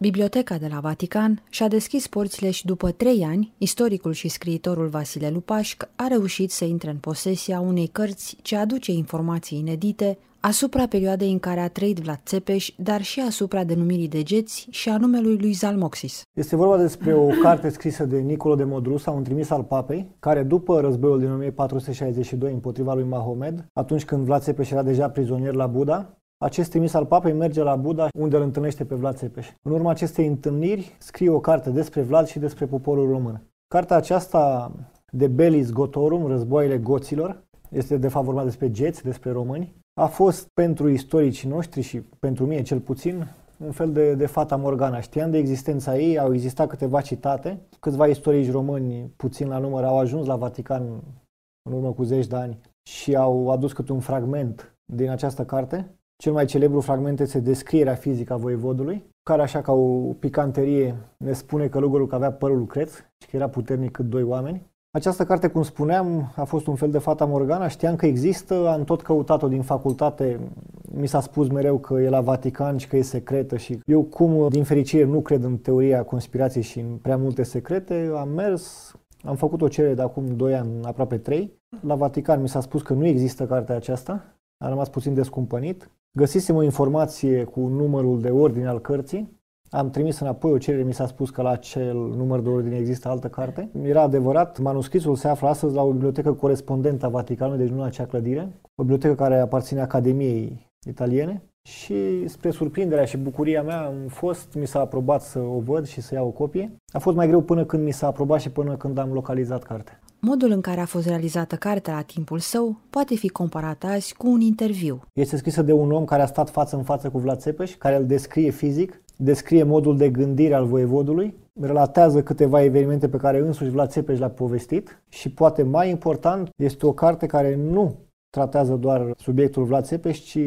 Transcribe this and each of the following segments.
Biblioteca de la Vatican și-a deschis porțile și după trei ani, istoricul și scriitorul Vasile Lupașc a reușit să intre în posesia unei cărți ce aduce informații inedite asupra perioadei în care a trăit Vlad Țepeș, dar și asupra denumirii de geți și a numelui lui Zalmoxis. Este vorba despre o carte scrisă de Nicolo de Modrusa, un trimis al papei, care după războiul din 1462 împotriva lui Mahomed, atunci când Vlad Țepeș era deja prizonier la Buda, acest trimis al papei merge la Buda, unde îl întâlnește pe Vlad Țepeș. În urma acestei întâlniri, scrie o carte despre Vlad și despre poporul român. Cartea aceasta de Belis Gotorum, Războaiele Goților, este de fapt vorba despre geți, despre români, a fost pentru istoricii noștri și pentru mine cel puțin un fel de, de fata Morgana. Știam de existența ei, au existat câteva citate, câțiva istorici români, puțin la număr, au ajuns la Vatican în urmă cu zeci de ani și au adus câte un fragment din această carte cel mai celebru fragment este descrierea fizică a voievodului, care așa ca o picanterie ne spune că că avea părul creț și că era puternic cât doi oameni. Această carte, cum spuneam, a fost un fel de fata Morgana. Știam că există, am tot căutat-o din facultate. Mi s-a spus mereu că e la Vatican și că e secretă și eu, cum din fericire nu cred în teoria conspirației și în prea multe secrete, am mers, am făcut o cerere de acum 2 ani, aproape 3. La Vatican mi s-a spus că nu există cartea aceasta. Am rămas puțin descumpănit. Găsisem o informație cu numărul de ordine al cărții. Am trimis înapoi o cerere, mi s-a spus că la acel număr de ordine există altă carte. Era adevărat, manuscrisul se află astăzi la o bibliotecă corespondentă a Vaticanului, deci nu la acea clădire. O bibliotecă care aparține Academiei Italiene. Și spre surprinderea și bucuria mea am fost, mi s-a aprobat să o văd și să iau o copie. A fost mai greu până când mi s-a aprobat și până când am localizat cartea. Modul în care a fost realizată cartea la timpul său poate fi comparat azi cu un interviu. Este scrisă de un om care a stat față în față cu Vlad Țepeș, care îl descrie fizic, descrie modul de gândire al voievodului, relatează câteva evenimente pe care însuși Vlad Țepeș le-a povestit și poate mai important este o carte care nu tratează doar subiectul Vlad Țepeș, ci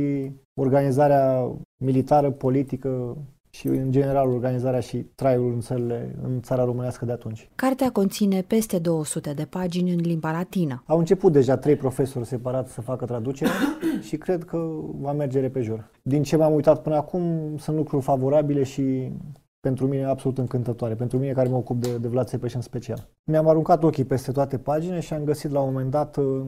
organizarea militară, politică, și în general organizarea și traiul în, țările, în țara românească de atunci. Cartea conține peste 200 de pagini în limba latină. Au început deja trei profesori separați să facă traducere și cred că va merge repejor. Din ce m-am uitat până acum, sunt lucruri favorabile și pentru mine absolut încântătoare, pentru mine care mă ocup de, de Vlad Țepeș în special. Mi-am aruncat ochii peste toate paginile și am găsit la un moment dat uh,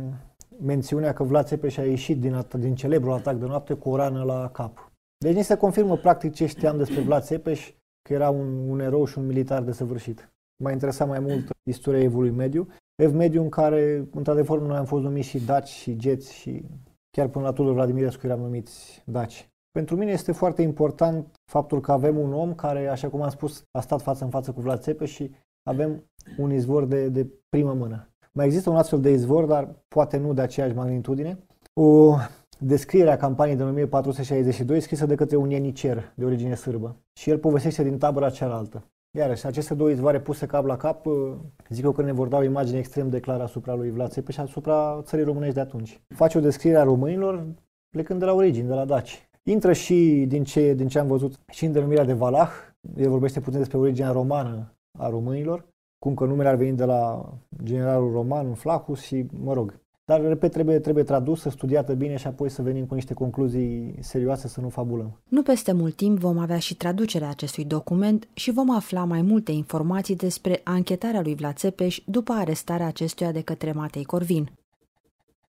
mențiunea că Vlad Țepeș a ieșit din, din celebrul atac de noapte cu o rană la cap. Deci ni se confirmă practic ce știam despre Vlad Țepeș, că era un, un erou și un militar desăvârșit. M-a interesat mai mult istoria evului mediu, ev mediu în care, într-adevăr, noi am fost numiți și daci și geți și chiar până la Tudor Vladimirescu eram numiți daci. Pentru mine este foarte important faptul că avem un om care, așa cum am spus, a stat față în față cu Vlad Țepeș și avem un izvor de, de primă mână. Mai există un astfel de izvor, dar poate nu de aceeași magnitudine. O descrierea campaniei de 1462 scrisă de către un ienicer de origine sârbă. Și el povestește din tabăra cealaltă. Iarăși, aceste două izvoare puse cap la cap, uh, zic eu că ne vor da o imagine extrem de clară asupra lui Vlad Țepe și asupra țării românești de atunci. Face o descriere a românilor plecând de la origini, de la daci. Intră și din ce, din ce am văzut și în denumirea de Valah, el vorbește puțin despre originea romană a românilor, cum că numele ar veni de la generalul roman Flacus și, mă rog, dar, repet, trebuie, trebuie tradusă, studiată bine și apoi să venim cu niște concluzii serioase, să nu fabulăm. Nu peste mult timp vom avea și traducerea acestui document și vom afla mai multe informații despre anchetarea lui Vlad Țepeș după arestarea acestuia de către Matei Corvin.